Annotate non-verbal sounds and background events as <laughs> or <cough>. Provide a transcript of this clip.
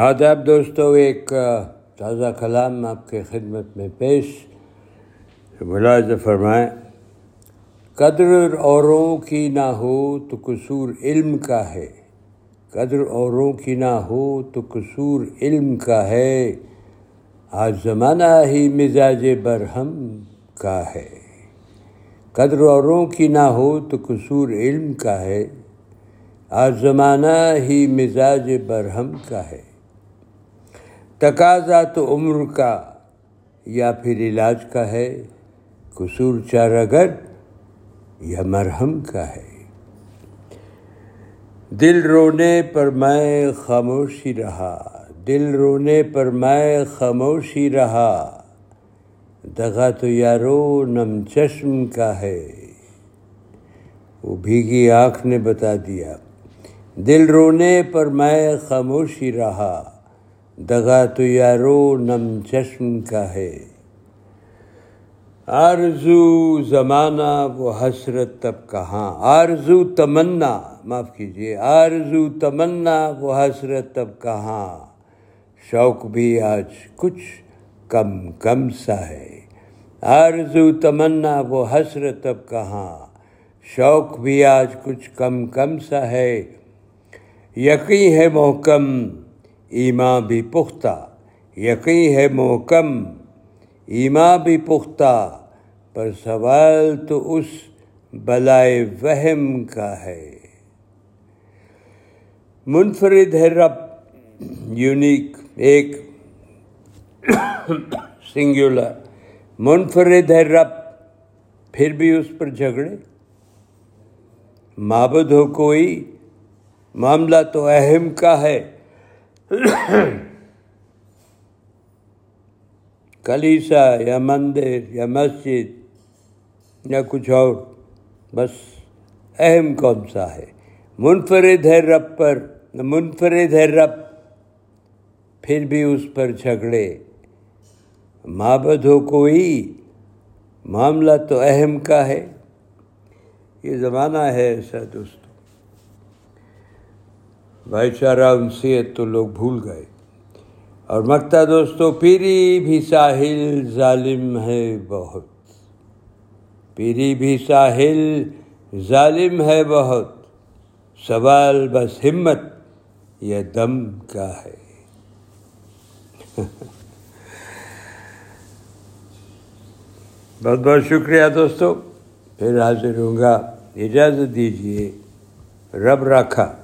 آداب دوستو، ایک تازہ کلام آپ کے خدمت میں پیش ملاحظہ فرمائیں، قدر اوروں کی نہ ہو تو قصور علم کا ہے۔ قدر اوروں کی نہ ہو تو قصور علم کا ہے۔ آج زمانہ ہی مزاج برہم کا ہے۔ قدر اوروں کی نہ ہو تو قصور علم کا ہے۔ آج زمانہ ہی مزاج برہم کا ہے۔ تقاضا تو عمر کا یا پھر علاج کا ہے؟ قصور چارگر یا مرہم کا ہے؟ دل رونے پر میں خاموشی رہا، دل رونے پر میں خاموشی رہا، دغا تو یارو نم چشم کا ہے۔ وہ بھیگی آنکھ نے بتا دیا، دل رونے پر میں خاموشی رہا۔ دغا تو یارو نم چشم کا ہے۔ آرزو زمانہ وہ حسرت تب کہاں۔ آرزو تمنا، معاف کیجیے آرزو تمنا وہ حسرت تب کہاں۔ شوق بھی آج کچھ کم کم سا ہے۔ آرزو تمنا وہ حسرت تب کہاں۔ شوق بھی آج کچھ کم کم سا ہے۔ یقین ہے محکم ایماں بھی پختہ، یقین ہے محکم ایماں بھی پختہ، پر سوال تو اس بلائے وہم کا ہے۔ منفرد ہے رب، یونیک، ایک سنگولر۔ منفرد ہے رب، پھر بھی اس پر جھگڑے؟ معبد ہو کوئی، معاملہ تو اہم کا ہے۔ کلیسا یا مندر یا مسجد یا کچھ اور بس اہم کون سا ہے منفرد ہے رب پر منفرد ہے رب پھر بھی اس پر جھگڑے معبد ہو کوئی معاملہ تو اہم کا ہے یہ زمانہ ہے ایسا دوستوں بھائی چارہ انسیت تو لوگ بھول گئے۔ اور مکتا دوستو، پیری بھی ساحل ظالم ہے بہت۔ پیری بھی ساحل ظالم ہے بہت۔ سوال بس ہمت یا دم کا ہے۔ <laughs> بہت بہت شکریہ دوستو۔ پھر حاضر ہوں گا۔ اجازت دیجیے رب رکھا